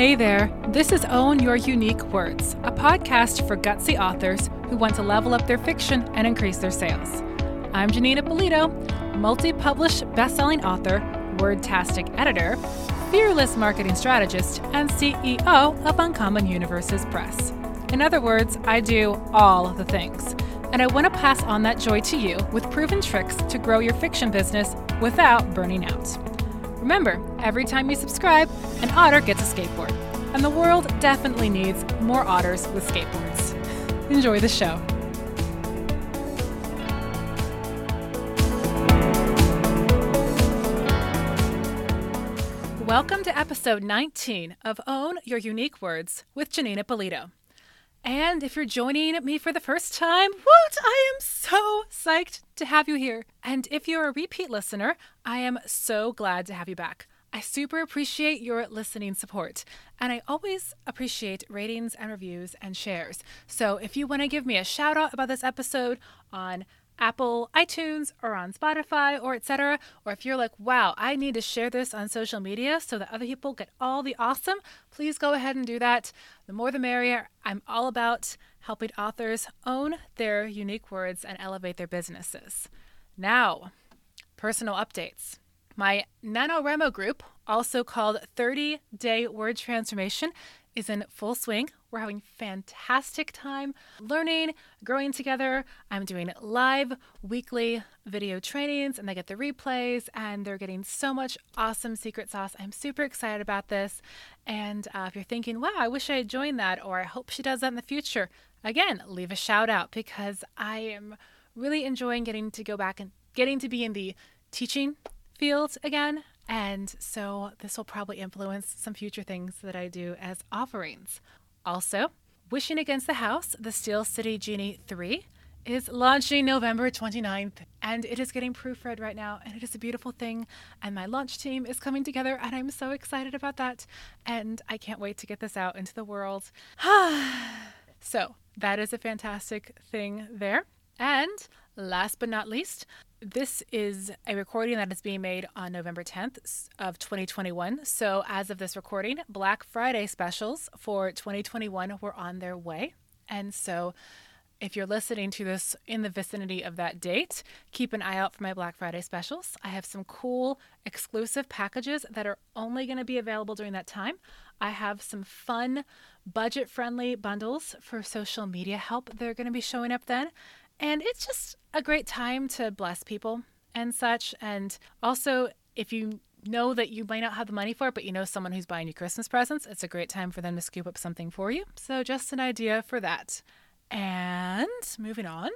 Hey there, this is Own Your Unique Words, a podcast for gutsy authors who want to level up their fiction and increase their sales. I'm Janeen Ippolito, multi published best-selling author, wordtastic editor, fearless marketing strategist, and CEO of Uncommon Universes Press. In other words, I do all the things. And I want to pass on that joy to you with proven tricks to grow your fiction business without burning out. Remember, every time you subscribe, an otter gets a skateboard. And the world definitely needs more otters with skateboards. Enjoy the show. Welcome to episode 19 of Own Your Unique Words with Janeen Ippolito. And if you're joining me for the first time, what? I am so psyched to have you here. And if you're a repeat listener, I am so glad to have you back. I super appreciate your listening support, and I always appreciate ratings and reviews and shares. So if you want to give me a shout out about this episode on Apple iTunes or on Spotify or etc. Or if you're like, wow, I need to share this on social media so that other people get all the awesome, please go ahead and do that. The more the merrier. I'm all about helping authors own their unique words and elevate their businesses. Now, personal updates. My NaNoWriMo group, also called 30 Day Word Transformation, is in full swing. We're having fantastic time learning, growing together. I'm doing live weekly video trainings and they get the replays and they're getting so much awesome secret sauce. I'm super excited about this. And uh, if you're thinking, wow, I wish I had joined that or I hope she does that in the future, again, leave a shout out because I am really enjoying getting to go back and getting to be in the teaching field again and so this will probably influence some future things that I do as offerings. Also, Wishing Against the House, the Steel City Genie 3 is launching November 29th and it is getting proofread right now and it is a beautiful thing and my launch team is coming together and I'm so excited about that and I can't wait to get this out into the world. so, that is a fantastic thing there. And last but not least, this is a recording that is being made on November 10th of 2021. So as of this recording, Black Friday specials for 2021 were on their way. And so if you're listening to this in the vicinity of that date, keep an eye out for my Black Friday specials. I have some cool exclusive packages that are only going to be available during that time. I have some fun, budget friendly bundles for social media help. They're going to be showing up then. And it's just a great time to bless people and such. And also, if you know that you might not have the money for it, but you know someone who's buying you Christmas presents, it's a great time for them to scoop up something for you. So, just an idea for that. And moving on,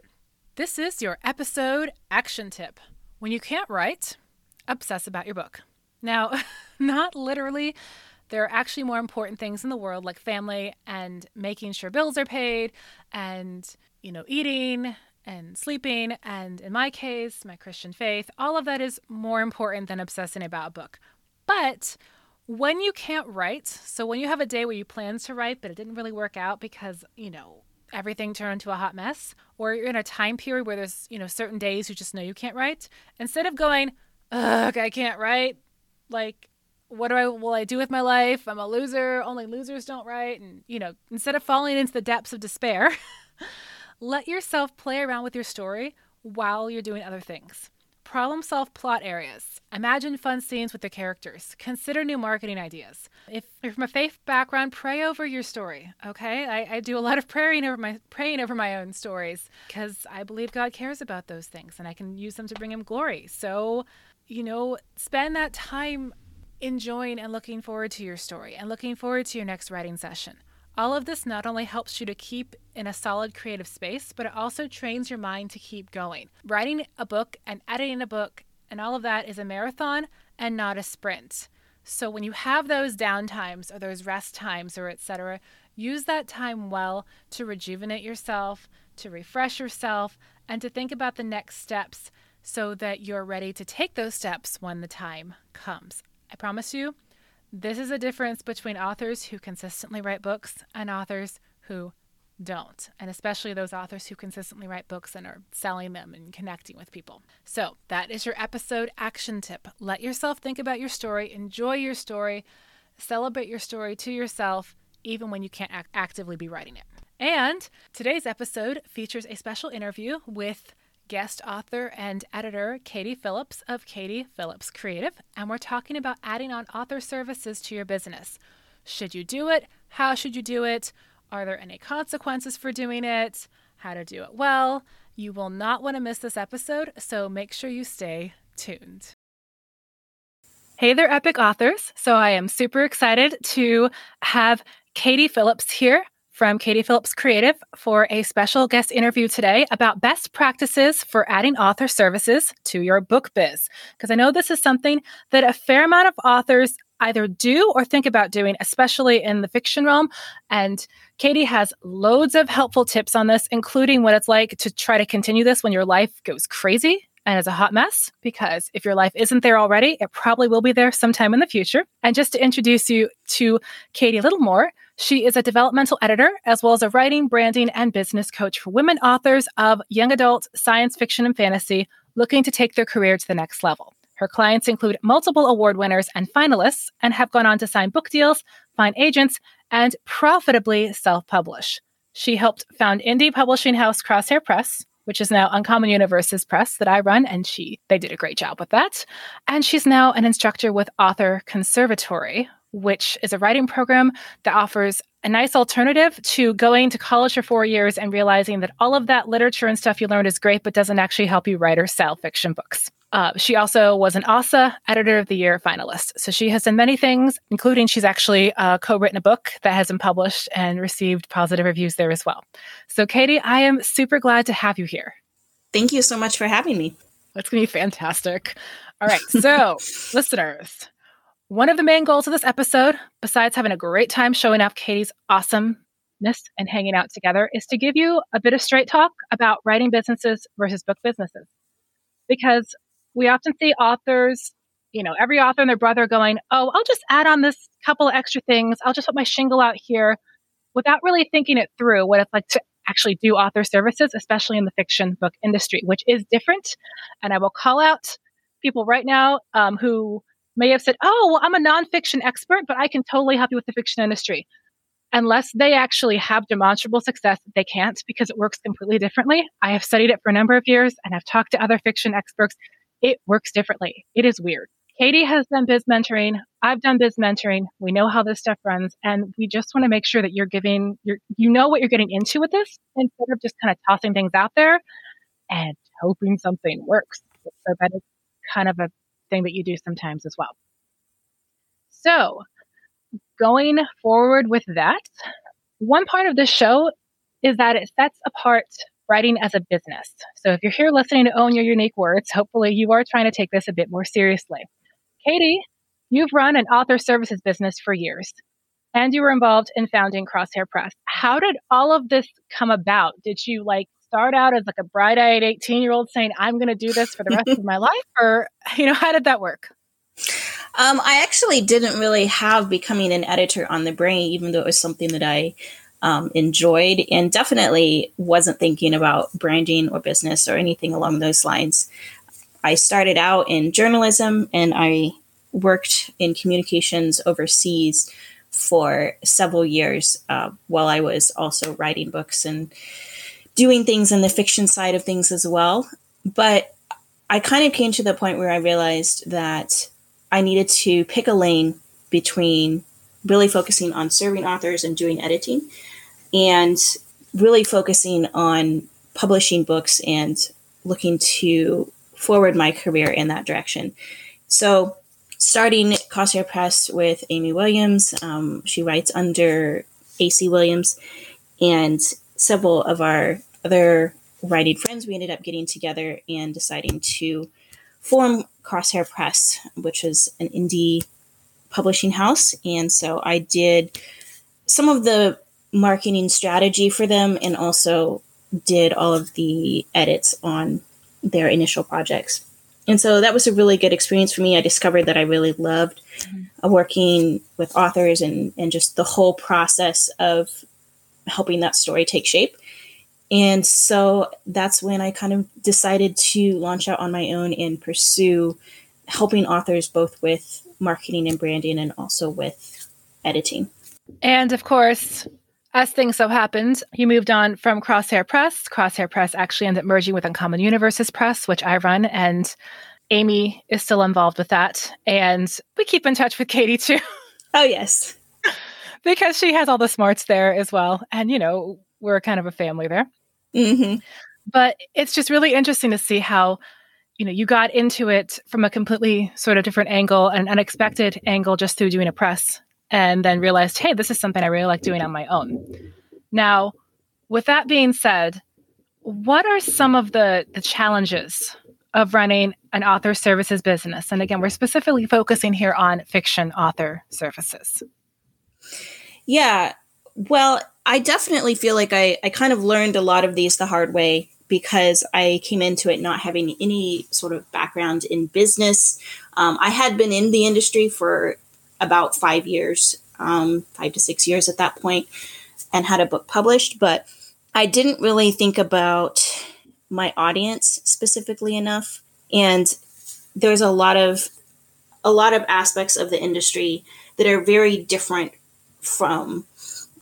this is your episode action tip. When you can't write, obsess about your book. Now, not literally. There are actually more important things in the world like family and making sure bills are paid and, you know, eating and sleeping, and in my case, my Christian faith, all of that is more important than obsessing about a book. But when you can't write, so when you have a day where you plan to write, but it didn't really work out because, you know, everything turned into a hot mess, or you're in a time period where there's, you know, certain days you just know you can't write, instead of going, ugh, I can't write, like, what do I will I do with my life? I'm a loser. Only losers don't write. And, you know, instead of falling into the depths of despair, Let yourself play around with your story while you're doing other things. Problem solve plot areas. Imagine fun scenes with the characters. Consider new marketing ideas. If you're from a faith background, pray over your story. Okay, I, I do a lot of praying over my praying over my own stories because I believe God cares about those things and I can use them to bring Him glory. So, you know, spend that time enjoying and looking forward to your story and looking forward to your next writing session. All of this not only helps you to keep in a solid creative space, but it also trains your mind to keep going. Writing a book and editing a book and all of that is a marathon and not a sprint. So when you have those down times or those rest times or etc., use that time well to rejuvenate yourself, to refresh yourself, and to think about the next steps so that you're ready to take those steps when the time comes. I promise you, this is a difference between authors who consistently write books and authors who don't, and especially those authors who consistently write books and are selling them and connecting with people. So, that is your episode action tip. Let yourself think about your story, enjoy your story, celebrate your story to yourself, even when you can't act- actively be writing it. And today's episode features a special interview with guest author and editor Katie Phillips of Katie Phillips Creative, and we're talking about adding on author services to your business. Should you do it? How should you do it? Are there any consequences for doing it? How to do it well? You will not want to miss this episode, so make sure you stay tuned. Hey there, epic authors. So I am super excited to have Katie Phillips here from Katie Phillips Creative for a special guest interview today about best practices for adding author services to your book biz. Because I know this is something that a fair amount of authors either do or think about doing, especially in the fiction realm. And Katie has loads of helpful tips on this, including what it's like to try to continue this when your life goes crazy and is a hot mess because if your life isn't there already, it probably will be there sometime in the future. And just to introduce you to Katie a little more, she is a developmental editor as well as a writing, branding, and business coach for women authors of young adult science fiction and fantasy looking to take their career to the next level. Her clients include multiple award winners and finalists and have gone on to sign book deals, find agents, and profitably self publish. She helped found indie publishing house Crosshair Press, which is now Uncommon Universes Press that I run, and she they did a great job with that. And she's now an instructor with Author Conservatory, which is a writing program that offers a nice alternative to going to college for four years and realizing that all of that literature and stuff you learned is great, but doesn't actually help you write or sell fiction books. Uh, she also was an ASA Editor of the Year finalist. So she has done many things, including she's actually uh, co written a book that has been published and received positive reviews there as well. So, Katie, I am super glad to have you here. Thank you so much for having me. That's going to be fantastic. All right. So, listeners, one of the main goals of this episode, besides having a great time showing off Katie's awesomeness and hanging out together, is to give you a bit of straight talk about writing businesses versus book businesses. Because we often see authors, you know, every author and their brother going, Oh, I'll just add on this couple extra things. I'll just put my shingle out here without really thinking it through what it's like to actually do author services, especially in the fiction book industry, which is different. And I will call out people right now um, who may have said, Oh, well, I'm a nonfiction expert, but I can totally help you with the fiction industry. Unless they actually have demonstrable success, they can't because it works completely differently. I have studied it for a number of years and I've talked to other fiction experts it works differently. It is weird. Katie has done biz mentoring. I've done biz mentoring. We know how this stuff runs. And we just want to make sure that you're giving, you're, you know what you're getting into with this instead of just kind of tossing things out there and hoping something works. So that is kind of a thing that you do sometimes as well. So going forward with that, one part of the show is that it sets apart writing as a business. So if you're here listening to Own Your Unique Words, hopefully you are trying to take this a bit more seriously. Katie, you've run an author services business for years and you were involved in founding Crosshair Press. How did all of this come about? Did you like start out as like a bright-eyed 18-year-old saying I'm going to do this for the rest of my life or you know how did that work? Um, I actually didn't really have becoming an editor on the brain, even though it was something that I um, enjoyed and definitely wasn't thinking about branding or business or anything along those lines. I started out in journalism and I worked in communications overseas for several years uh, while I was also writing books and doing things in the fiction side of things as well. But I kind of came to the point where I realized that I needed to pick a lane between really focusing on serving authors and doing editing and really focusing on publishing books and looking to forward my career in that direction. So, starting Crosshair Press with Amy Williams, um, she writes under AC Williams, and several of our other writing friends, we ended up getting together and deciding to form Crosshair Press, which is an indie publishing house. And so I did some of the marketing strategy for them and also did all of the edits on their initial projects. And so that was a really good experience for me. I discovered that I really loved mm-hmm. working with authors and, and just the whole process of helping that story take shape. And so that's when I kind of decided to launch out on my own and pursue helping authors both with marketing and branding and also with editing. And of course, as things so happened, he moved on from Crosshair Press. Crosshair Press actually ended up merging with Uncommon Universes Press, which I run, and Amy is still involved with that. And we keep in touch with Katie too. Oh, yes. because she has all the smarts there as well. And, you know, we're kind of a family there. Mm-hmm. But it's just really interesting to see how, you know, you got into it from a completely sort of different angle, an unexpected angle just through doing a press, and then realized, hey, this is something I really like doing on my own. Now, with that being said, what are some of the, the challenges of running an author services business. And again, we're specifically focusing here on fiction author services. Yeah. Well, I definitely feel like I, I kind of learned a lot of these the hard way because I came into it not having any sort of background in business. Um, I had been in the industry for about five years, um, five to six years at that point, and had a book published, but I didn't really think about my audience specifically enough and there's a lot of a lot of aspects of the industry that are very different from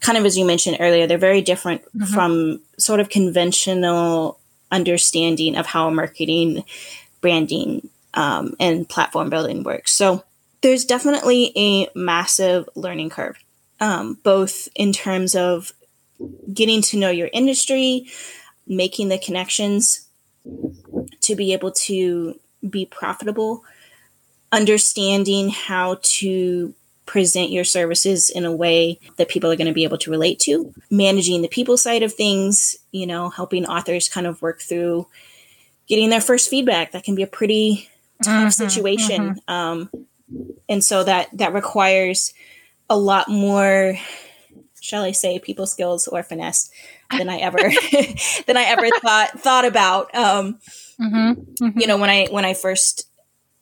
kind of as you mentioned earlier they're very different mm-hmm. from sort of conventional understanding of how marketing branding um, and platform building works so there's definitely a massive learning curve um, both in terms of getting to know your industry making the connections to be able to be profitable, understanding how to present your services in a way that people are going to be able to relate to, managing the people side of things, you know, helping authors kind of work through getting their first feedback. That can be a pretty tough mm-hmm, situation. Mm-hmm. Um, and so that that requires a lot more shall I say, people skills or finesse than I ever than I ever thought thought about. Um, mm-hmm, mm-hmm. You know, when I when I first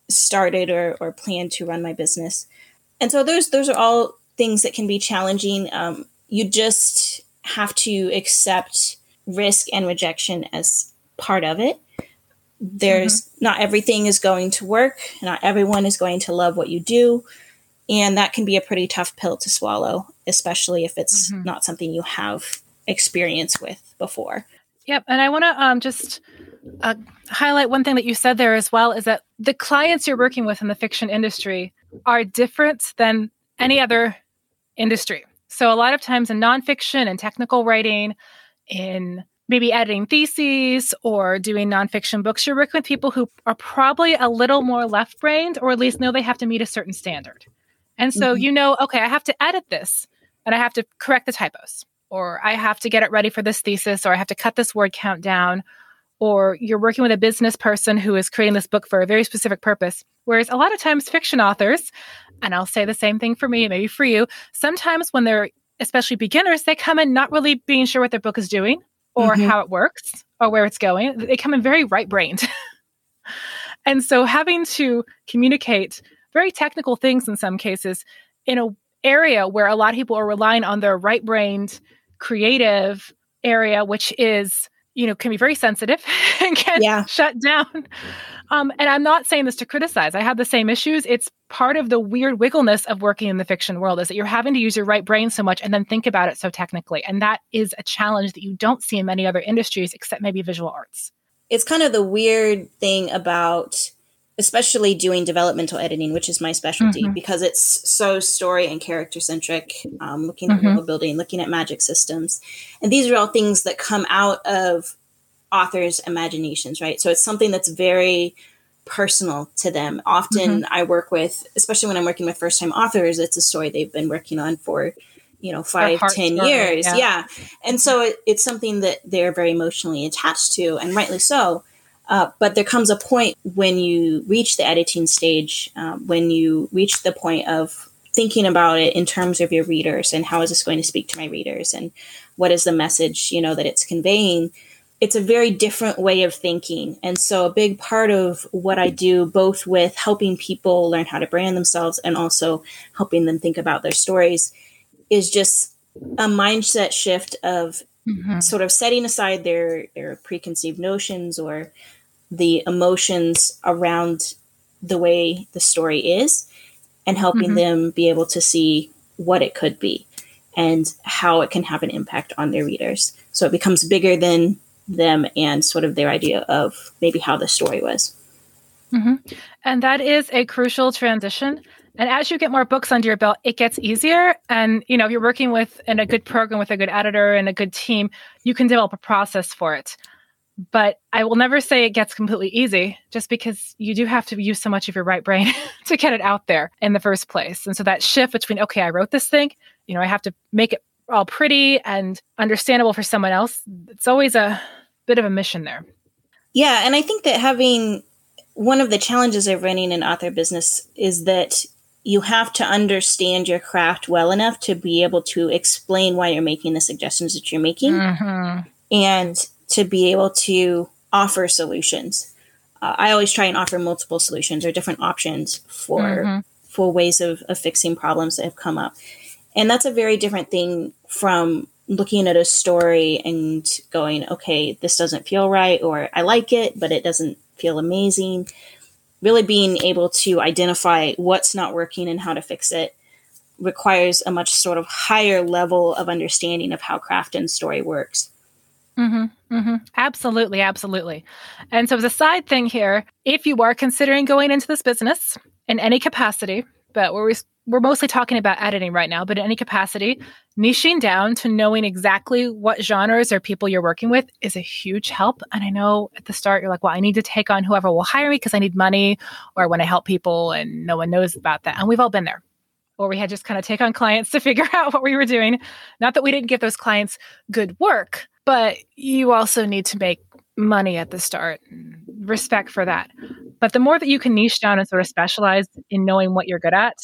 started or or planned to run my business, and so those those are all things that can be challenging. Um, you just have to accept risk and rejection as part of it. There's mm-hmm. not everything is going to work. Not everyone is going to love what you do. And that can be a pretty tough pill to swallow, especially if it's mm-hmm. not something you have experience with before. Yep. And I want to um, just uh, highlight one thing that you said there as well is that the clients you're working with in the fiction industry are different than any other industry. So, a lot of times in nonfiction and technical writing, in maybe editing theses or doing nonfiction books, you're working with people who are probably a little more left brained or at least know they have to meet a certain standard. And so mm-hmm. you know, okay, I have to edit this and I have to correct the typos, or I have to get it ready for this thesis, or I have to cut this word count down, or you're working with a business person who is creating this book for a very specific purpose. Whereas a lot of times, fiction authors, and I'll say the same thing for me, maybe for you, sometimes when they're especially beginners, they come in not really being sure what their book is doing or mm-hmm. how it works or where it's going. They come in very right brained. and so having to communicate very technical things in some cases in an area where a lot of people are relying on their right brained creative area which is you know can be very sensitive and can yeah. shut down. Um, and i'm not saying this to criticize. I have the same issues. It's part of the weird wiggleness of working in the fiction world is that you're having to use your right brain so much and then think about it so technically. And that is a challenge that you don't see in many other industries except maybe visual arts. It's kind of the weird thing about especially doing developmental editing, which is my specialty mm-hmm. because it's so story and character centric, um, looking mm-hmm. at world building, looking at magic systems. And these are all things that come out of authors' imaginations, right? So it's something that's very personal to them. Often mm-hmm. I work with, especially when I'm working with first time authors, it's a story they've been working on for you know five ten story, years yeah. yeah. and so it, it's something that they're very emotionally attached to and rightly so uh, but there comes a point when you reach the editing stage, uh, when you reach the point of thinking about it in terms of your readers and how is this going to speak to my readers and what is the message you know that it's conveying it's a very different way of thinking and so a big part of what i do both with helping people learn how to brand themselves and also helping them think about their stories is just a mindset shift of mm-hmm. sort of setting aside their their preconceived notions or the emotions around the way the story is and helping mm-hmm. them be able to see what it could be and how it can have an impact on their readers. So it becomes bigger than them and sort of their idea of maybe how the story was. Mm-hmm. And that is a crucial transition. And as you get more books under your belt, it gets easier. And you know, if you're working with in a good program with a good editor and a good team, you can develop a process for it. But I will never say it gets completely easy, just because you do have to use so much of your right brain to get it out there in the first place. And so that shift between, okay, I wrote this thing, you know, I have to make it all pretty and understandable for someone else. It's always a bit of a mission there. Yeah, and I think that having one of the challenges of running an author business is that you have to understand your craft well enough to be able to explain why you're making the suggestions that you're making mm-hmm. and to be able to offer solutions. Uh, I always try and offer multiple solutions or different options for mm-hmm. for ways of, of fixing problems that have come up. And that's a very different thing from looking at a story and going, okay, this doesn't feel right, or I like it, but it doesn't feel amazing. Really being able to identify what's not working and how to fix it requires a much sort of higher level of understanding of how craft and story works. Mm-hmm, mm-hmm. Absolutely, absolutely. And so, as a side thing here, if you are considering going into this business in any capacity, but we're we're mostly talking about editing right now, but in any capacity, niching down to knowing exactly what genres or people you're working with is a huge help. And I know at the start you're like, well, I need to take on whoever will hire me because I need money or I want to help people and no one knows about that. And we've all been there. Or we had just kind of take on clients to figure out what we were doing. Not that we didn't give those clients good work, but you also need to make money at the start. Respect for that. But the more that you can niche down and sort of specialize in knowing what you're good at,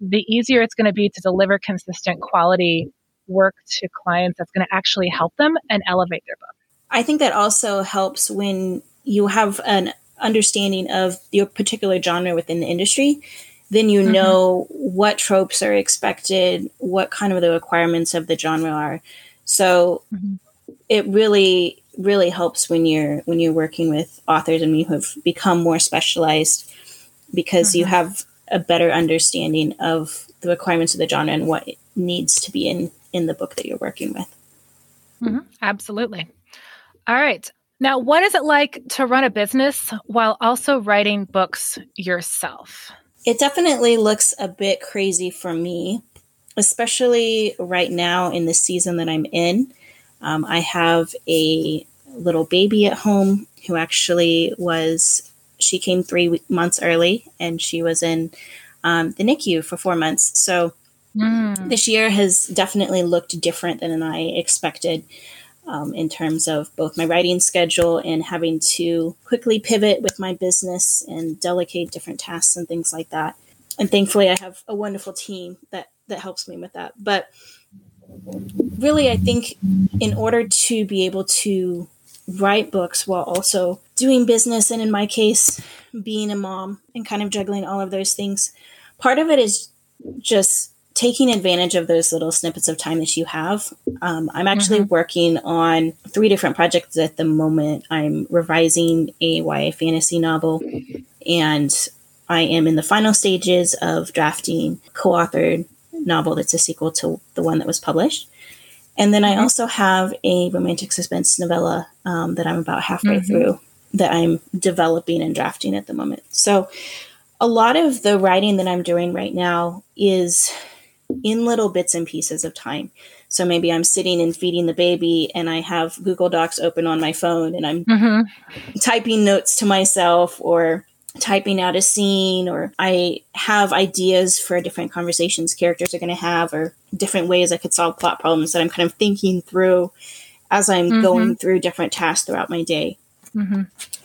the easier it's going to be to deliver consistent quality work to clients that's going to actually help them and elevate their book. I think that also helps when you have an understanding of your particular genre within the industry. Then you mm-hmm. know what tropes are expected, what kind of the requirements of the genre are. So mm-hmm. It really, really helps when you're when you're working with authors and you have become more specialized because mm-hmm. you have a better understanding of the requirements of the genre and what needs to be in in the book that you're working with. Mm-hmm. Absolutely. All right. Now, what is it like to run a business while also writing books yourself? It definitely looks a bit crazy for me, especially right now in the season that I'm in. Um, I have a little baby at home who actually was she came three months early and she was in um, the NICU for four months. So mm. this year has definitely looked different than I expected um, in terms of both my writing schedule and having to quickly pivot with my business and delegate different tasks and things like that. And thankfully, I have a wonderful team that that helps me with that. But really, I think in order to be able to write books while also doing business and in my case being a mom and kind of juggling all of those things part of it is just taking advantage of those little snippets of time that you have um, i'm actually mm-hmm. working on three different projects at the moment i'm revising a ya fantasy novel and i am in the final stages of drafting co-authored novel that's a sequel to the one that was published and then I mm-hmm. also have a romantic suspense novella um, that I'm about halfway mm-hmm. through that I'm developing and drafting at the moment. So a lot of the writing that I'm doing right now is in little bits and pieces of time. So maybe I'm sitting and feeding the baby and I have Google Docs open on my phone and I'm mm-hmm. typing notes to myself or typing out a scene or I have ideas for different conversations characters are going to have or different ways I could solve plot problems that I'm kind of thinking through as I'm mm-hmm. going through different tasks throughout my day. Mm-hmm.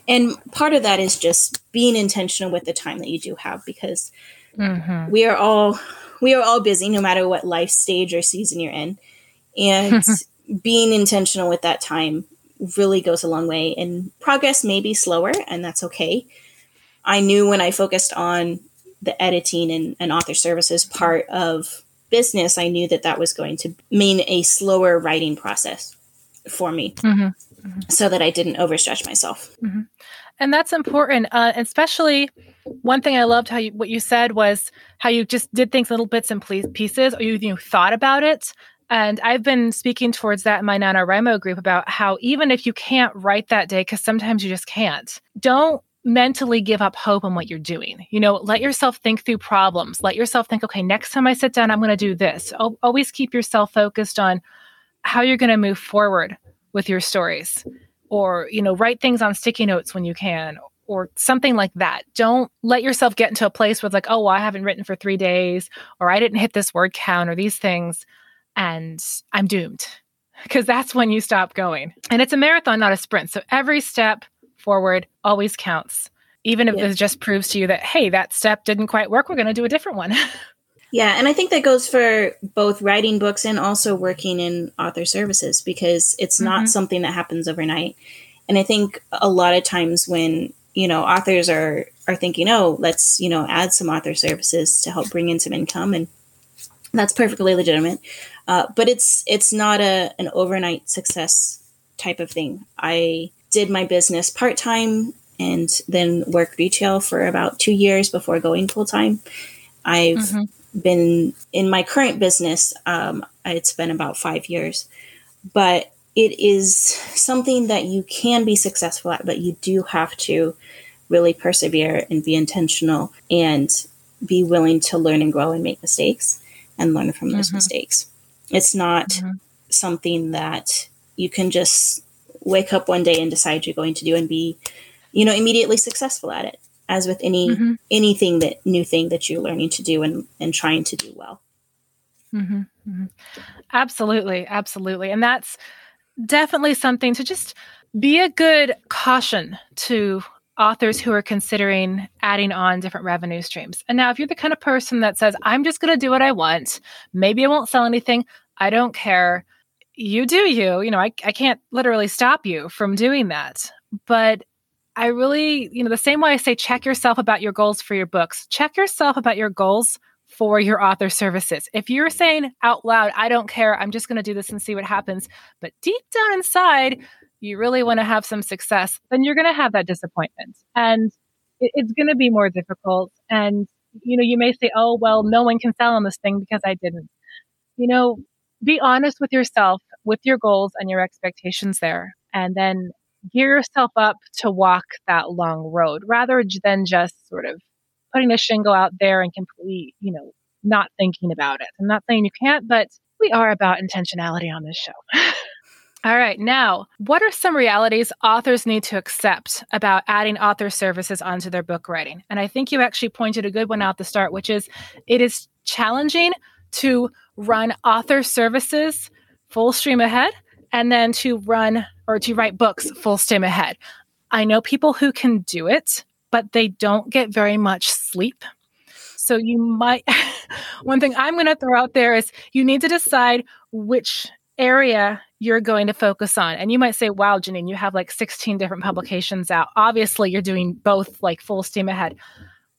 And part of that is just being intentional with the time that you do have because mm-hmm. we are all we are all busy no matter what life stage or season you're in. And being intentional with that time really goes a long way and progress may be slower and that's okay I knew when I focused on the editing and, and author services part of business, I knew that that was going to mean a slower writing process for me mm-hmm. Mm-hmm. so that I didn't overstretch myself. Mm-hmm. And that's important, uh, especially One thing I loved how you, what you said was how you just did things little bits and pieces, or you, you thought about it. And I've been speaking towards that in my NaNoWriMo group about how even if you can't write that day, because sometimes you just can't, don't mentally give up hope on what you're doing. You know, let yourself think through problems. Let yourself think, okay, next time I sit down, I'm going to do this. always keep yourself focused on how you're going to move forward with your stories or, you know, write things on sticky notes when you can or something like that. Don't let yourself get into a place where it's like, oh, well, I haven't written for three days or I didn't hit this word count or these things and I'm doomed because that's when you stop going. And it's a marathon, not a sprint. So every step forward always counts. Even if yeah. it just proves to you that, hey, that step didn't quite work, we're going to do a different one. yeah. And I think that goes for both writing books and also working in author services because it's mm-hmm. not something that happens overnight. And I think a lot of times when, you know, authors are, are thinking, oh, let's, you know, add some author services to help bring in some income and that's perfectly legitimate. Uh, but it's it's not a an overnight success type of thing. I did my business part time and then worked retail for about two years before going full time. I've mm-hmm. been in my current business. Um, it's been about five years, but it is something that you can be successful at, but you do have to really persevere and be intentional and be willing to learn and grow and make mistakes and learn from those mm-hmm. mistakes. It's not mm-hmm. something that you can just wake up one day and decide you're going to do and be, you know, immediately successful at it. As with any mm-hmm. anything that new thing that you're learning to do and and trying to do well. Mm-hmm. Mm-hmm. Absolutely, absolutely, and that's definitely something to just be a good caution to authors who are considering adding on different revenue streams. And now, if you're the kind of person that says, I'm just going to do what I want, maybe I won't sell anything, I don't care. You do you. You know, I, I can't literally stop you from doing that. But I really, you know, the same way I say check yourself about your goals for your books, check yourself about your goals for your author services. If you're saying out loud, I don't care, I'm just going to do this and see what happens, but deep down inside, you really want to have some success, then you're going to have that disappointment. And it, it's going to be more difficult. And, you know, you may say, oh, well, no one can sell on this thing because I didn't. You know, be honest with yourself, with your goals and your expectations there. And then gear yourself up to walk that long road rather than just sort of putting a shingle out there and completely, you know, not thinking about it. I'm not saying you can't, but we are about intentionality on this show. All right. Now, what are some realities authors need to accept about adding author services onto their book writing? And I think you actually pointed a good one out the start, which is it is challenging to run author services full stream ahead and then to run or to write books full stream ahead. I know people who can do it, but they don't get very much sleep. So you might, one thing I'm going to throw out there is you need to decide which area you're going to focus on. And you might say, wow, Janeen, you have like 16 different publications out. Obviously, you're doing both like full steam ahead.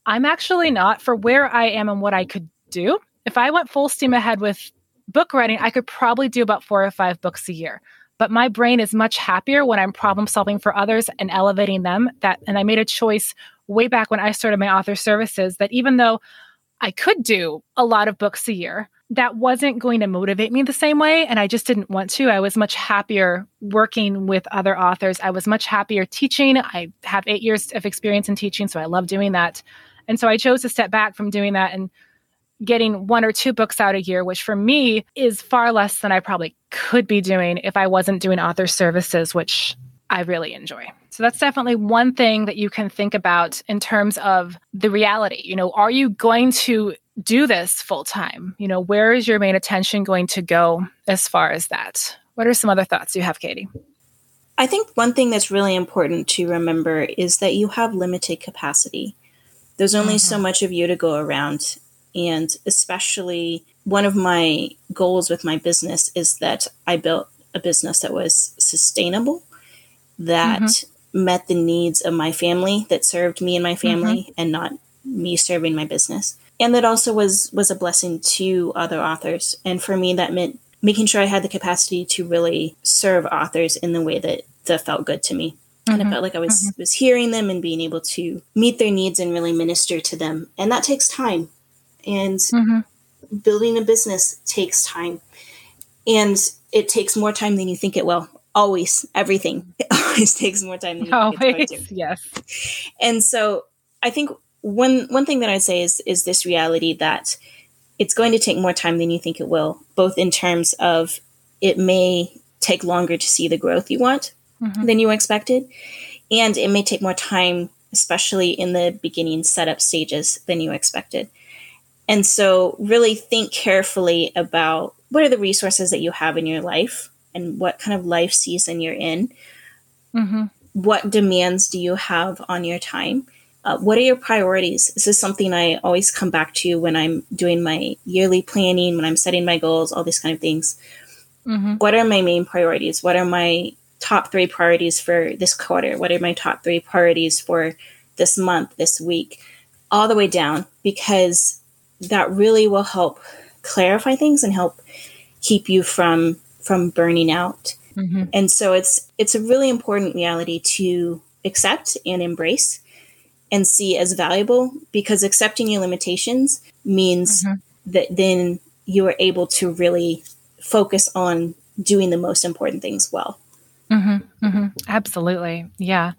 I'm actually not for where I am and what I could do. If I went full steam ahead with book writing, I could probably do about four or five books a year. But my brain is much happier when I'm problem solving for others and elevating them. That and I made a choice way back when I started my author services that even though I could do a lot of books a year, that wasn't going to motivate me the same way. And I just didn't want to. I was much happier working with other authors. I was much happier teaching. I have eight years of experience in teaching, so I love doing that. And so I chose to step back from doing that and getting one or two books out a year, which for me is far less than I probably could be doing if I wasn't doing author services, which I really enjoy. So that's definitely one thing that you can think about in terms of the reality. You know, are you going to do this full time? You know, where is your main attention going to go as far as that? What are some other thoughts you have, Katie? I think one thing that's really important to remember is that you have limited capacity. There's only mm-hmm. so much of you to go around. And especially one of my goals with my business is that I built a business that was sustainable, that mm-hmm. met the needs of my family, that served me and my family, mm-hmm. and not me serving my business and that also was was a blessing to other authors and for me that meant making sure i had the capacity to really serve authors in the way that that felt good to me and I felt like I was mm-hmm. was hearing them and being able to meet their needs and really minister to them. And that takes time. And mm-hmm. building a business takes time. And it takes more time than you think it will. Always, everything. It always takes more time than you always, think it's going to. Yes. And so I think one one thing that I'd say is is this reality that it's going to take more time than you think it will, both in terms of it may take longer to see the growth you want mm-hmm. than you expected. And it may take more time, especially in the beginning setup stages, than you expected. And so, really think carefully about what are the resources that you have in your life and what kind of life season you're in. Mm-hmm. What demands do you have on your time? Uh, what are your priorities? This is something I always come back to when I'm doing my yearly planning, when I'm setting my goals, all these kind of things. Mm-hmm. What are my main priorities? What are my top three priorities for this quarter? What are my top three priorities for this month, this week, all the way down? Because that really will help clarify things and help keep you from from burning out. Mm-hmm. And so it's it's a really important reality to accept and embrace and see as valuable because accepting your limitations means mm-hmm. that then you are able to really focus on doing the most important things well. Mm-hmm, mm-hmm. Absolutely. Yeah.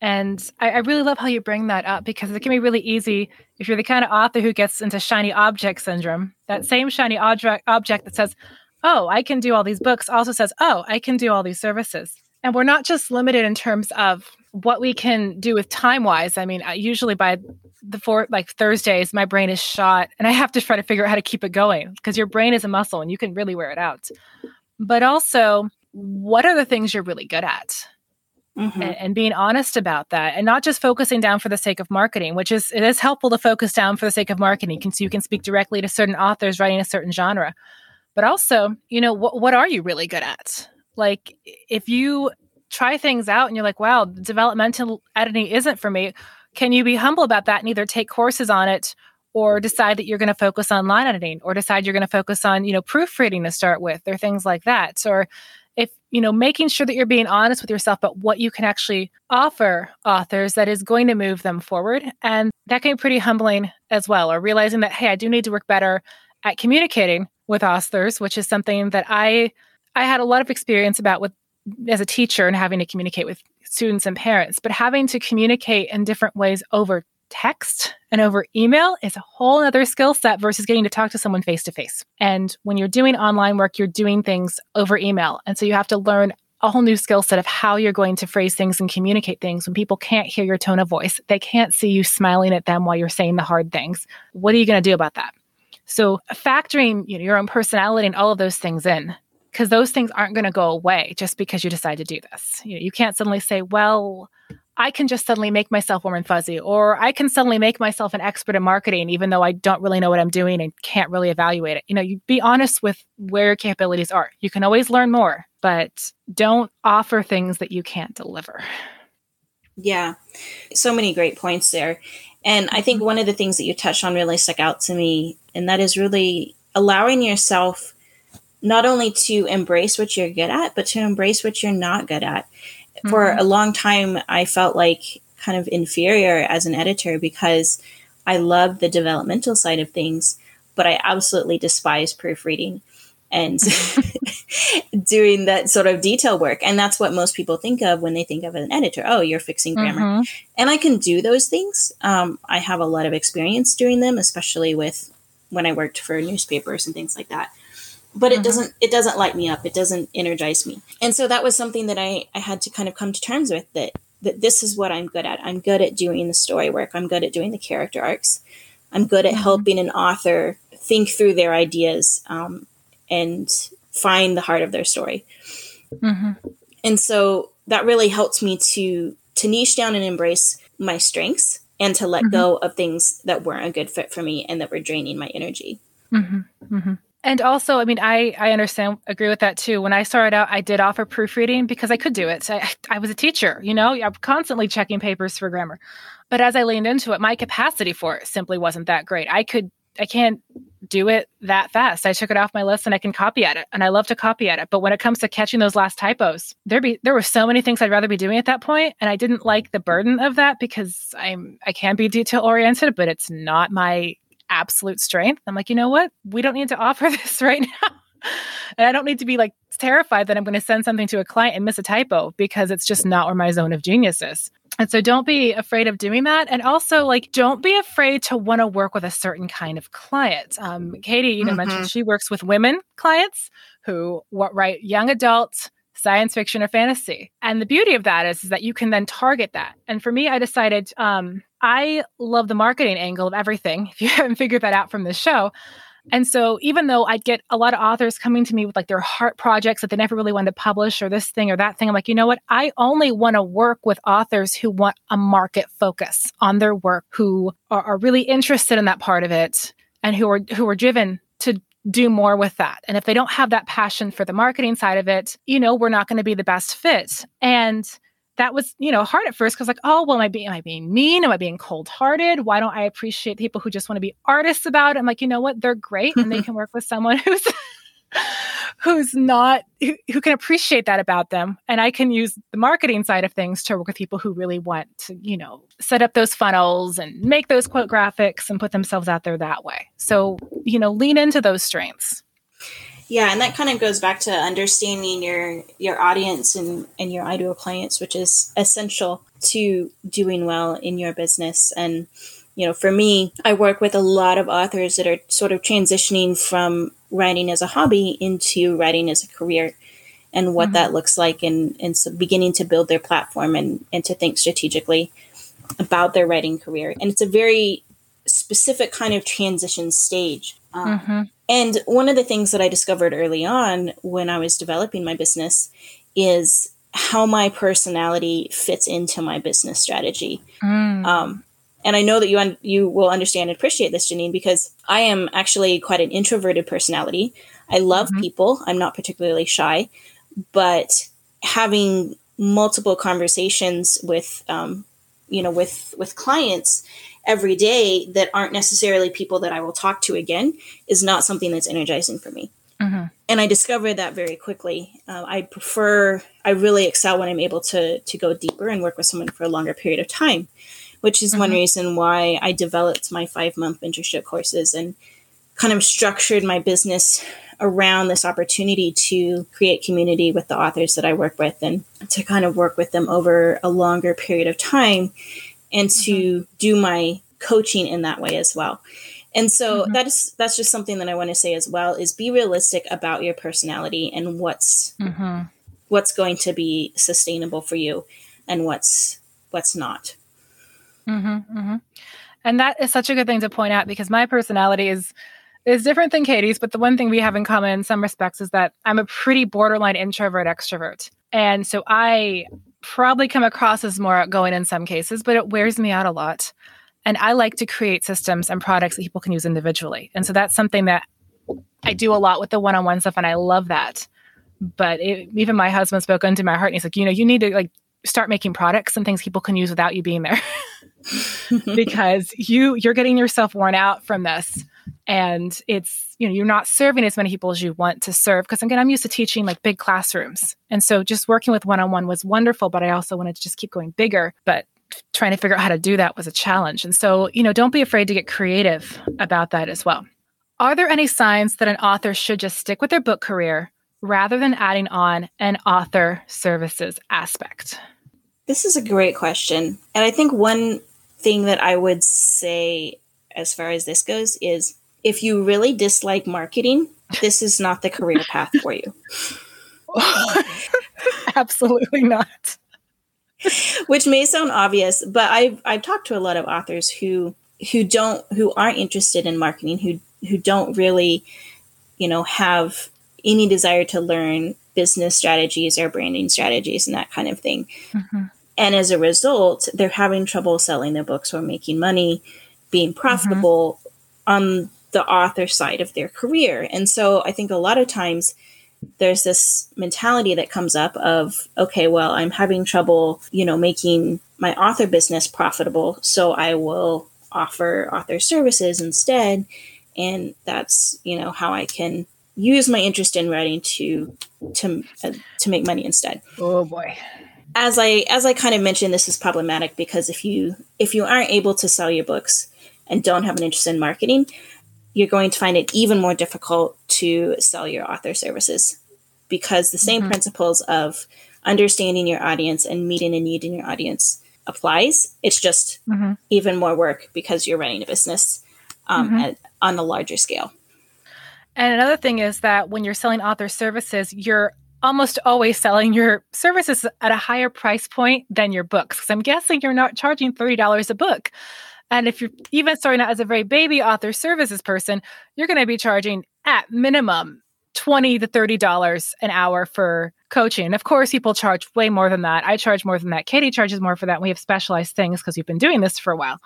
And I, I, really love how you bring that up because it can be really easy if you're the kind of author who gets into shiny object syndrome. That same shiny object object that says, "Oh, I can do all these books," also says, "Oh, I can do all these services." And we're not just limited in terms of what we can do with time wise. I mean, usually by the four like Thursdays, my brain is shot, and I have to try to figure out how to keep it going because your brain is a muscle and you can really wear it out. But also what are the things you're really good at? Mm-hmm. And, and, being honest about that and not just focusing down for the sake of marketing, which is it is helpful to focus down for the sake of marketing so you can speak directly to certain authors writing a certain genre. But also, you know, what what are you really good at? Like if you try things out and you're like, wow, developmental editing isn't for me, can you be humble about that and either take courses on it or decide that you're going to focus on line editing or decide you're going to focus on, you know, proofreading to start with or things like that. Or if you know making sure that you're being honest with yourself about what you can actually offer authors that is going to move them forward. And that can be pretty humbling as well or realizing that hey i do need to work better at communicating with authors which is something that i i had a lot of experience about with as a teacher and having to communicate with students and parents. But having to communicate in different ways over text and over email is a whole other skill set versus getting to talk to someone face to face. And when you're doing online work, you're doing things over email. And so you have to learn a whole new skill set of how you're going to phrase things and communicate things when people can't hear your tone of voice. They can't see you smiling at them while you're saying the hard things. What are you going to do about that? So factoring you know, your own personality and all of those things in because those things aren't going to go away just because you decide to do this. You know, you can't suddenly say, "Well, I can just suddenly make myself warm and fuzzy, or I can suddenly make myself an expert in marketing, even though I don't really know what I'm doing and can't really evaluate it. You know, you be honest with where your capabilities are. You can always learn more, but don't offer things that you can't deliver. Yeah, so many great points there. And I think mm-hmm. one of the things that you touched on really stuck out to me, and that is really allowing yourself not only to embrace what you're good at, but to embrace what you're not good at for mm-hmm. a long time i felt like kind of inferior as an editor because i love the developmental side of things but i absolutely despise proofreading and doing that sort of detail work. And that's what most people think of when they think of an editor. Oh you're fixing grammar. Mm-hmm. and i can do those things. Um, i have a lot of experience doing them especially with when i worked for newspapers and things like that but mm-hmm. it doesn't it doesn't light me up it doesn't energize me and so that was something that i i had to kind of come to terms with that that this is what i'm good at i'm good at doing the story work i'm good at doing the character arcs i'm good at mm-hmm. helping an author think through their ideas um, and find the heart of their story mm-hmm. and so that really helped me to to niche down and embrace my strengths and to let mm-hmm. go of things that weren't a good fit for me and that were draining my energy mm-hmm. Mm-hmm. And also, I mean, I I understand, agree with that too. When I started out, I did offer proofreading because I could do it. I, I was a teacher, you know, I'm constantly checking papers for grammar. But as I leaned into it, my capacity for it simply wasn't that great. I could, I can't do it that fast. I took it off my list and I can copy at it and I love to copy at it. But when it comes to catching those last typos, there be there were so many things I'd rather be doing at that point and I didn't like the burden of that because I'm I can be detail oriented, but it's not my absolute strength. I'm like, "You know what? We don't need to offer this right now." and I don't need to be like terrified that I'm going to send something to a client and miss a typo because it's just not where my zone of genius is. And so don't be afraid of doing that. And also, like, don't be afraid to want to work with a certain kind of client. Um, Katie, you know, mm-hmm. mentioned she works with women clients who write young adult science fiction or fantasy. And the beauty of that is, is that you can then target that. And for me, I decided um, I love the marketing angle of everything. If you haven't figured that out from this show, and so even though I'd get a lot of authors coming to me with like their heart projects that they never really wanted to publish or this thing or that thing, I'm like, you know what? I only want to work with authors who want a market focus on their work, who are, are really interested in that part of it and who are who are driven do more with that. And if they don't have that passion for the marketing side of it, you know, we're not going to be the best fit. And that was, you know, hard at first because like, oh, well, am I being am I being mean? Am I being cold hearted? Why don't I appreciate people who just want to be artists about it? I'm like, you know what? They're great and they can work with someone who's who's not who, who, can appreciate that about them. And i can use the marketing side of things to work with people who really want to you know set up those funnels and make those quote graphics and put themselves out there that way. So you know lean into those strengths. Yeah, and that kind of goes back to understanding your your audience and and your ideal clients, which is essential to doing well in your business. And you know, for me, I work with a lot of authors that are sort of transitioning from writing as a hobby into writing as a career and what mm-hmm. that looks like and, and so beginning to build their platform and, and to think strategically about their writing career. And it's a very specific kind of transition stage. Um, mm-hmm. And one of the things that I discovered early on when I was developing my business is how my personality fits into my business strategy. Mm. Um, and I know that you un- you will understand and appreciate this, Janeen, because I am actually quite an introverted personality. I love mm-hmm. people. I'm not particularly shy, but having multiple conversations with, um, you know, with with clients every day that aren't necessarily people that I will talk to again is not something that's energizing for me. Mm-hmm. And I discovered that very quickly. Uh, I prefer, I really excel when I'm able to to go deeper and work with someone for a longer period of time, which is mm-hmm. one reason why I developed my five month mentorship courses and kind of structured my business around this opportunity to create community with the authors that I work with and to kind of work with them over a longer period of time and to mm-hmm. do my coaching in that way as well. And so mm-hmm. that is that's just something that I want to say as well is be realistic about your personality and what's mm-hmm. what's going to be sustainable for you and what's what's not. Mm-hmm, mm-hmm. And that is such a good thing to point out because my personality is is different than Katie's, but the one thing we have in common in some respects is that I'm a pretty borderline introvert extrovert. And so I probably come across as more outgoing in some cases, but it wears me out a lot. And I like to create systems and products that people can use individually. And so that's something that I do a lot with the one on one stuff, and I love that. But it, even my husband spoke into my heart, and he's like, you know, you need to like start making products and things people can use without you being there, because you you're getting yourself worn out from this. And it's you know you're not serving as many people as you want to serve. Because again i'm used to teaching like big classrooms. And so just working with one-on-one was wonderful but i also wanted to just keep going bigger. But trying to figure out how to do that was a challenge. And so you know don't be afraid to get creative about that as well. Are there any signs that an author should just stick with their book career rather than adding on an author services aspect? This is a great question. And i think one thing that i would say as far as this goes is if you really dislike marketing, this is not the career path for you. Absolutely not. Which may sound obvious, but I've I've talked to a lot of authors who who don't who aren't interested in marketing, who who don't really, you know, have any desire to learn business strategies or branding strategies and that kind of thing. Mm-hmm. And as a result, they're having trouble selling their books or making money, being profitable mm-hmm. on the author side of their career. And so I think a lot of times there's this mentality that comes up of, okay, well, I'm having trouble, you know, making my author business profitable. So I will offer author services instead and that's you know how I can use my interest in writing to to uh, to make money instead. Oh boy. As I as I kind of mentioned, this is problematic because if you if you aren't able to sell your books and don't have an interest in marketing, you're going to find it even more difficult to sell your author services because the same mm-hmm. principles of understanding your audience and meeting a need in your audience applies. It's just mm-hmm. even more work because you're running a business um, mm-hmm. at, on a larger scale. And another thing is that when you're selling author services, you're almost always selling your services at a higher price point than your books. Because I'm guessing you're not charging $30 a book. And if you're even starting out as a very baby author services person, you're going to be charging at minimum 20 to 30 dollars an hour for coaching of course people charge way more than that i charge more than that katie charges more for that we have specialized things because we've been doing this for a while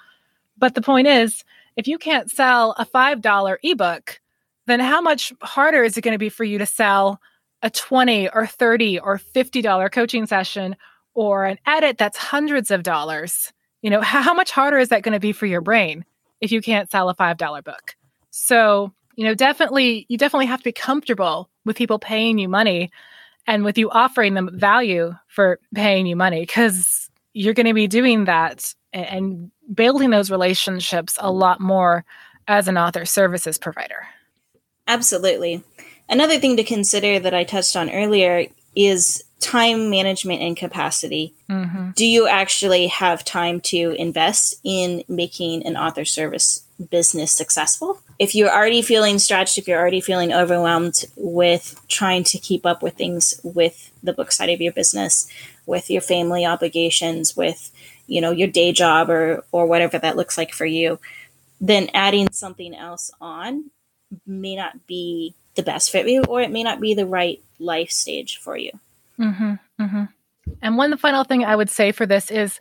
but the point is if you can't sell a $5 ebook then how much harder is it going to be for you to sell a 20 or 30 or 50 dollar coaching session or an edit that's hundreds of dollars you know how much harder is that going to be for your brain if you can't sell a $5 book? So you know definitely you definitely have to be comfortable with people paying you money and with you offering them value for paying you money because you're going to be doing that and building those relationships a lot more as an author services provider. Absolutely another thing to consider that i touched on earlier is time management and capacity. Mm-hmm. Do you actually have time to invest in making an author service business successful? If you're already feeling stretched, if you're already feeling overwhelmed with trying to keep up with things with the book side of your business, with your family obligations, with you know your day job or or whatever that looks like for you, then adding something else on may not be the best fit for you, or it may not be the right life stage for you. Mm-hmm, mm-hmm. And one final thing I would say for this is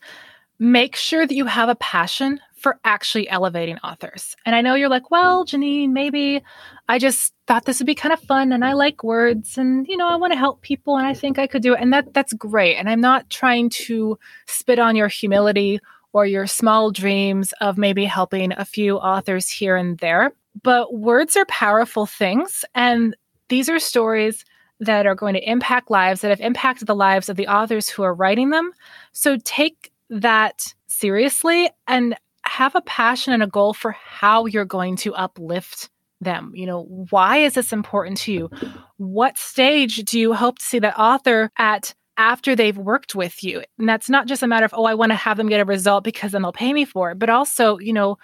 make sure that you have a passion for actually elevating authors. And I know you're like, well, Janeen, maybe I just thought this would be kind of fun and I like words and you know, I want to help people and I think I could do it. And that that's great. And I'm not trying to spit on your humility or your small dreams of maybe helping a few authors here and there. But words are powerful things and these are stories that are going to impact lives that have impacted the lives of the authors who are writing them. So take that seriously and have a passion and a goal for how you're going to uplift them. You know, why is this important to you? What stage do you hope to see that author at after they've worked with you? And that's not just a matter of, oh, I want to have them get a result because then they'll pay me for it, but also, you know,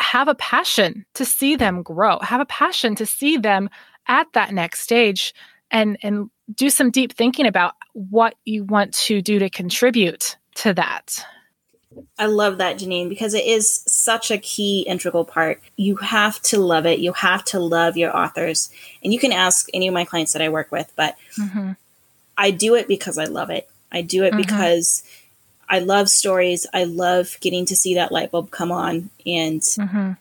have a passion to see them grow, have a passion to see them at that next stage and and do some deep thinking about what you want to do to contribute to that. I love that, Janeen, because it is such a key integral part. You have to love it. You have to love your authors. And you can ask any of my clients that I work with, but mm-hmm. I do it because I love it. I do it mm-hmm. because I love stories. I love getting to see that light bulb come on and mm-hmm.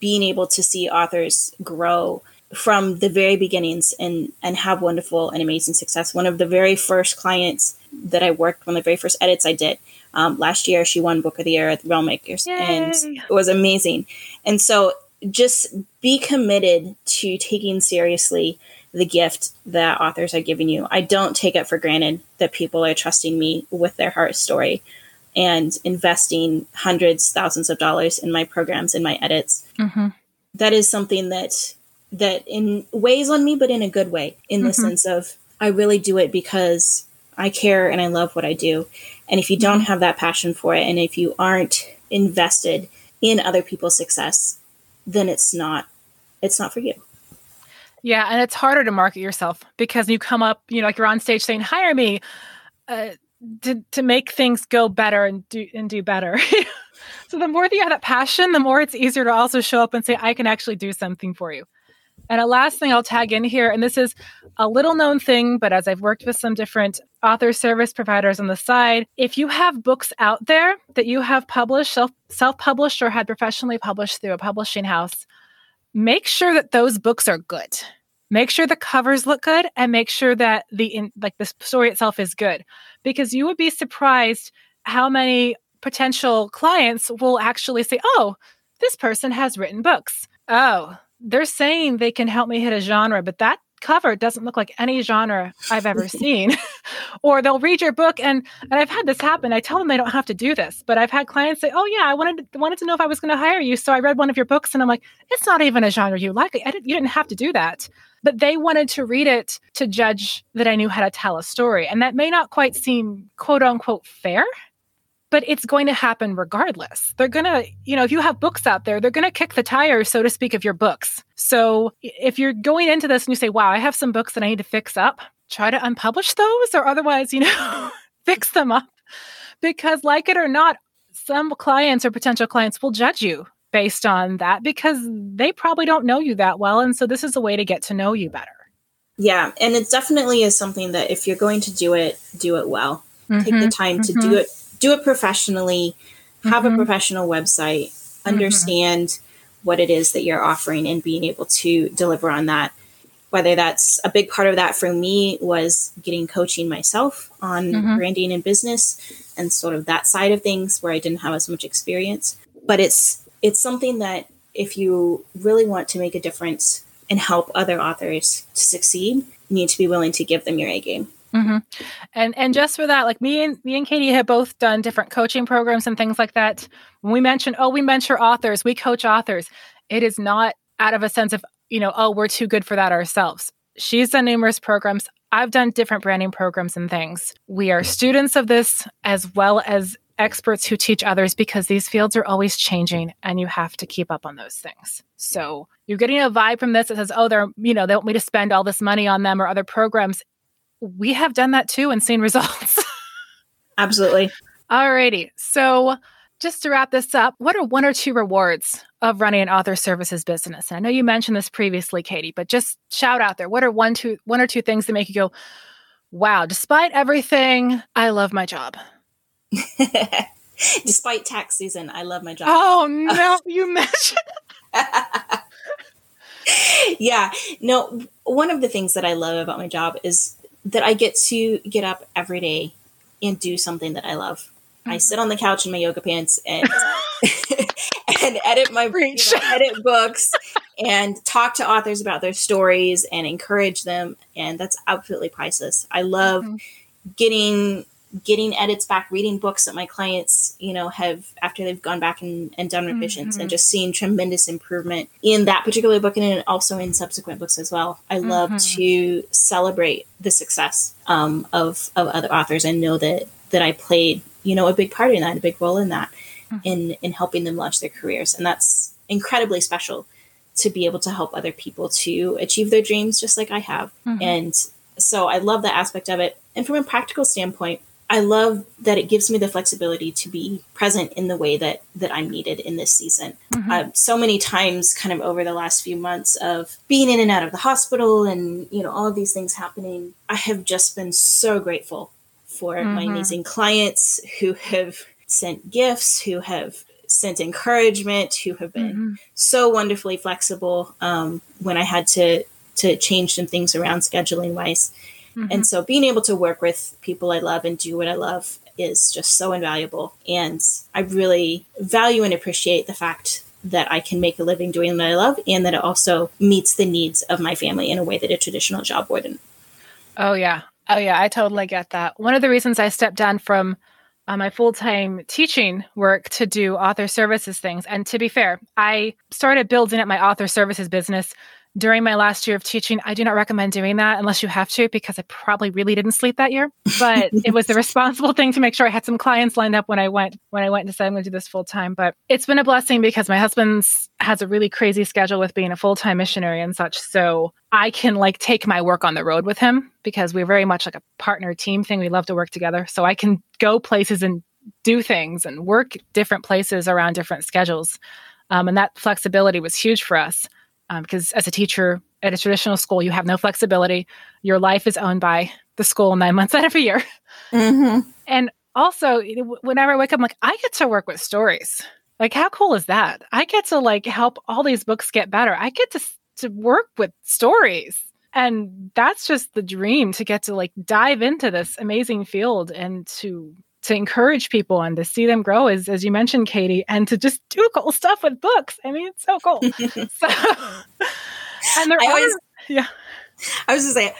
being able to see authors grow from the very beginnings and and have wonderful and amazing success. One of the very first clients that I worked, one of the very first edits I did um, last year, she won Book of the Year at the Realm Makers, Yay. and it was amazing. And so, just be committed to taking seriously the gift that authors are giving you. I don't take it for granted that people are trusting me with their heart story and investing hundreds, thousands of dollars in my programs, in my edits. Mm-hmm. That is something that that in weighs on me, but in a good way, in the mm-hmm. sense of I really do it because I care and I love what I do. And if you don't mm-hmm. have that passion for it, and if you aren't invested in other people's success, then it's not it's not for you. Yeah, and it's harder to market yourself because you come up, you know, like you're on stage saying, "Hire me," uh, to to make things go better and do and do better. so the more that you have that passion, the more it's easier to also show up and say, "I can actually do something for you." And a last thing I'll tag in here, and this is a little known thing, but as I've worked with some different author service providers on the side, if you have books out there that you have published, self self published, or had professionally published through a publishing house, make sure that those books are good. Make sure the covers look good, and make sure that the in, like the story itself is good, because you would be surprised how many potential clients will actually say, "Oh, this person has written books." Oh, they're saying they can help me hit a genre, but that cover doesn't look like any genre I've ever seen. or they'll read your book and and I've had this happen. I tell them they don't have to do this, but I've had clients say, "Oh yeah, I wanted wanted to know if I was going to hire you, so I read one of your books." And I'm like, "It's not even a genre you like. Didn't, you didn't have to do that." But they wanted to read it to judge that I knew how to tell a story, and that may not quite seem quote unquote fair but it's going to happen regardless. They're going to, you know, if you have books out there, they're going to kick the tires, so to speak, of your books. So if you're going into this and you say, wow, I have some books that I need to fix up, try to unpublish those or otherwise, you know, fix them up. Because, like it or not, some clients or potential clients will judge you based on that because they probably don't know you that well. And so this is a way to get to know you better. Yeah. And it definitely is something that if you're going to do it, do it well. Mm-hmm, Take the mm-hmm. time mm-hmm. to do it do it professionally, have mm-hmm. a professional website, mm-hmm. understand mm-hmm. what it is that you're offering and being able to deliver on that. Whether that's a big part of that for me was getting coaching myself on mm-hmm. branding and business and sort of that side of things where I didn't have as much experience. But it's it's something that if you really want to make a difference and help other authors to succeed, you need to be willing to give them your A game. Mm-hmm. And and just for that, like me and me and Katie have both done different coaching programs and things like that. When we mention, oh, we mentor authors, we coach authors. It is not out of a sense of you know, oh, we're too good for that ourselves. She's done numerous programs. I've done different branding programs and things. We are students of this as well as experts who teach others because these fields are always changing and you have to keep up on those things. So you're getting a vibe from this that says, oh, they're, you know, they want me to spend all this money on them or other programs we have done that too and seen results. Absolutely. Alrighty. So just to wrap this up, what are one or two rewards of running an author services business? And I know you mentioned this previously, Katie, but just shout out there. What are one, two, one or two things that make you go, wow, despite everything, I love my job? despite tax season, I love my job. Oh no, you mentioned yeah no one of the things that i love about my job is that I get to get up every day and do something that I love. Mm-hmm. I sit on the couch in my yoga pants and and edit my you know, edit books and talk to authors about their stories and encourage them and that's absolutely priceless. I love mm-hmm. getting getting edits back, reading books that my clients, you know, have after they've gone back and, and done revisions mm-hmm. and just seeing tremendous improvement in that particular book and also in subsequent books as well. I mm-hmm. love to celebrate the success um, of, of other authors and know that that I played, you know, a big part in that, a big role in that, mm-hmm. in in helping them launch their careers. And that's incredibly special to be able to help other people to achieve their dreams just like I have. Mm-hmm. And so I love that aspect of it. And from a practical standpoint, I love that it gives me the flexibility to be present in the way that that I'm needed in this season. Mm-hmm. Uh, so many times, kind of over the last few months of being in and out of the hospital, and you know all of these things happening, I have just been so grateful for mm-hmm. my amazing clients who have sent gifts, who have sent encouragement, who have been mm-hmm. so wonderfully flexible um, when I had to to change some things around scheduling wise. Mm-hmm. And so being able to work with people I love and do what I love is just so invaluable. And I really value and appreciate the fact that I can make a living doing what I love and that it also meets the needs of my family in a way that a traditional job wouldn't. Oh, yeah. Oh, yeah. I totally get that. One of the reasons I stepped down from uh, my full time teaching work to do author services things. And to be fair, I started building up my author services business during my last year of teaching, I do not recommend doing that unless you have to, because I probably really didn't sleep that year. But it was the responsible thing to make sure I had some clients lined up when I went when I went and decided I'm going to do this full time. But it's been a blessing because my husband's has a really crazy schedule with being a full time missionary and such. So I can like take my work on the road with him because we're very much like a partner team thing. We love to work together. So I can go places and do things and work different places around different schedules. Um, and that flexibility was huge for us um, because as a teacher at a traditional school, you have no flexibility. Your life is owned by the school nine months out of a year. Mm-hmm. And also, whenever I wake up, I'm like, I get to work with stories. Like, how cool is that? I get to like help all these books get better. I get to to work with stories, and that's just the dream to get to like dive into this amazing field and to to encourage people and to see them grow as as you mentioned katie and to just do cool stuff with books i mean it's so cool so and there I are, always- yeah. I was just saying,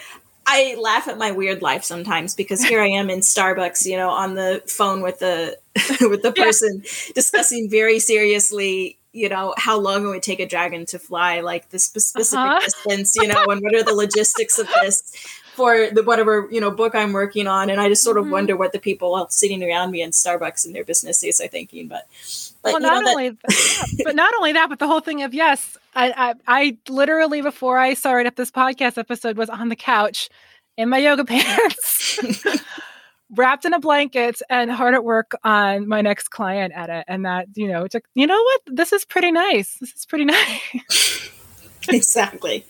I laugh at my weird life sometimes because here I am in Starbucks, you know, on the phone with the with the Yeah. person discussing very seriously, you know, how long it would take a dragon to fly, like the specific Uh-huh. distance, you know, and what are the logistics of this for the whatever you know book I'm working on, and I just sort of Mhm. wonder what the people sitting around me in Starbucks in their business days are thinking, but. But well, you know not that, only that, yeah, but not only that, but the whole thing of yes, I, I, I literally before I started up this podcast episode was on the couch in my yoga pants, wrapped in a blanket, and hard at work on my next client edit. And that you know, took you know what, this is pretty nice. This is pretty nice. exactly.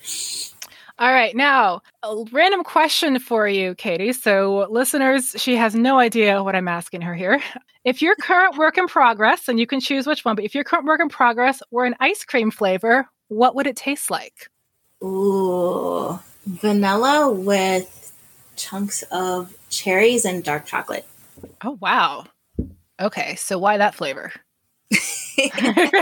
All right, now a random question for you, Katie. So, listeners, she has no idea what I'm asking her here. If your current work in progress, and you can choose which one, but if your current work in progress were an ice cream flavor, what would it taste like? Ooh, vanilla with chunks of cherries and dark chocolate. Oh, wow. Okay, so why that flavor?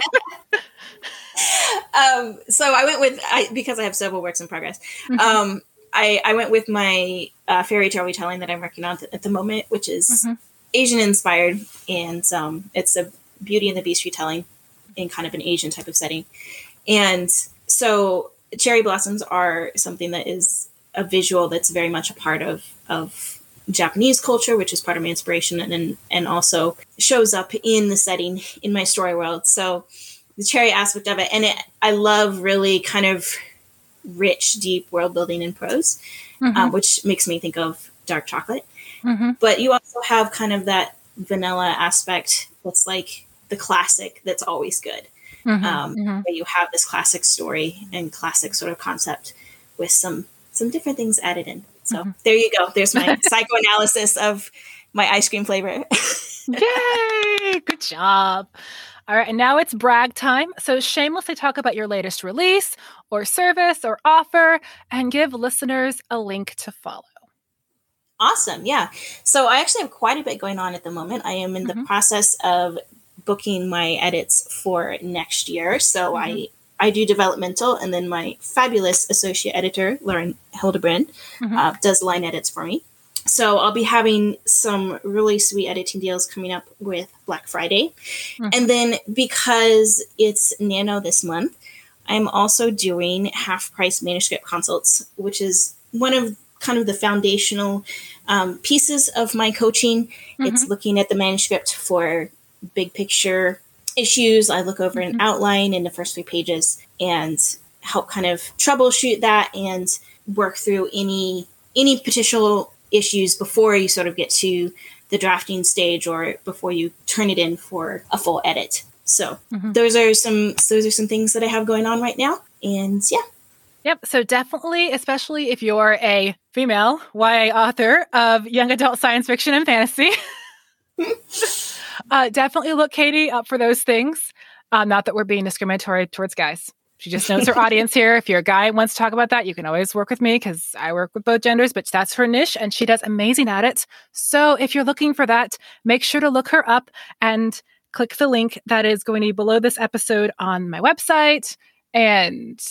um, so I went with I because I have several works in progress. Mhm. Um, I I went with my uh, fairy tale retelling that I'm working on at the moment, which is Mhm. Asian inspired, and um, it's a Beauty and the Beast retelling in kind of an Asian type of setting. And so cherry blossoms are something that is a visual that's very much a part of of Japanese culture, which is part of my inspiration, and, and also shows up in the setting in my story world. So the cherry aspect of it, and it, I love really kind of rich, deep world building in prose, um, which makes me think of dark chocolate. mhm, But you also have kind of that vanilla aspect that's like the classic that's always good mhm, um, mhm. where you have this classic story and classic sort of concept with some some different things added in. So Mhm. there you go. There's my psychoanalysis of my ice cream flavor. Yay! Good job. All right, and now it's brag time. So shamelessly talk about your latest release or service or offer and give listeners a link to follow. awesome. Yeah. So I actually have quite a bit going on at the moment. I am in the Mhm. process of booking my edits for next year. So I Mhm. I do developmental, and then my fabulous associate editor, Lauren Hildebrand, Mhm. uh, does line edits for me. So I'll be having some really sweet editing deals coming up with Black Friday. Mhm. And then because it's Nano this month, I'm also doing half price manuscript consults, which is one of kind of the foundational um, pieces of my coaching. It's looking at the manuscript for big picture issues. I look over an Mhm. outline in the first three pages and help kind of troubleshoot that and work through any any potential issues before you sort of get to the drafting stage or before you turn it in for a full edit. So Mhm. those are some those are some things that I have going on right now. And yeah, Yep. So definitely, especially if you're a female YA author of young adult science fiction and fantasy, uh, definitely look Katie up for those things. Uh, not that we're being discriminatory towards guys. She just knows her audience here. If you're a guy and wants to talk about that, you can always work with me because I work with both genders, but that's her niche and she does amazing at it. So if you're looking for that, make sure to look her up and click the link that is going to be below this episode on my website and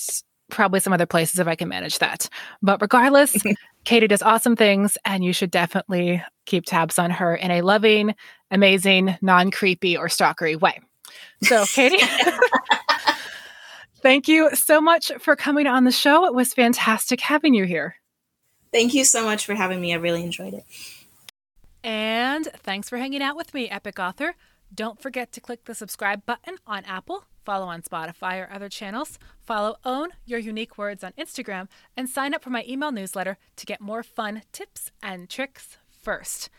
probably some other places if I can manage that. But regardless, Katie does awesome things and you should definitely keep tabs on her in a loving, amazing, non creepy or stalkery way. So, Katie, thank you so much for coming on the show. It was fantastic having you here. thank you so much for having me. I really enjoyed it. And thanks for hanging out with me, Epic Author. Don't forget to click the subscribe button on Apple, follow on Spotify or other channels, follow Own Your Unique Words on Instagram, and sign up for my email newsletter to get more fun tips and tricks first.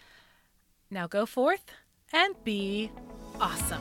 Now go forth and be awesome.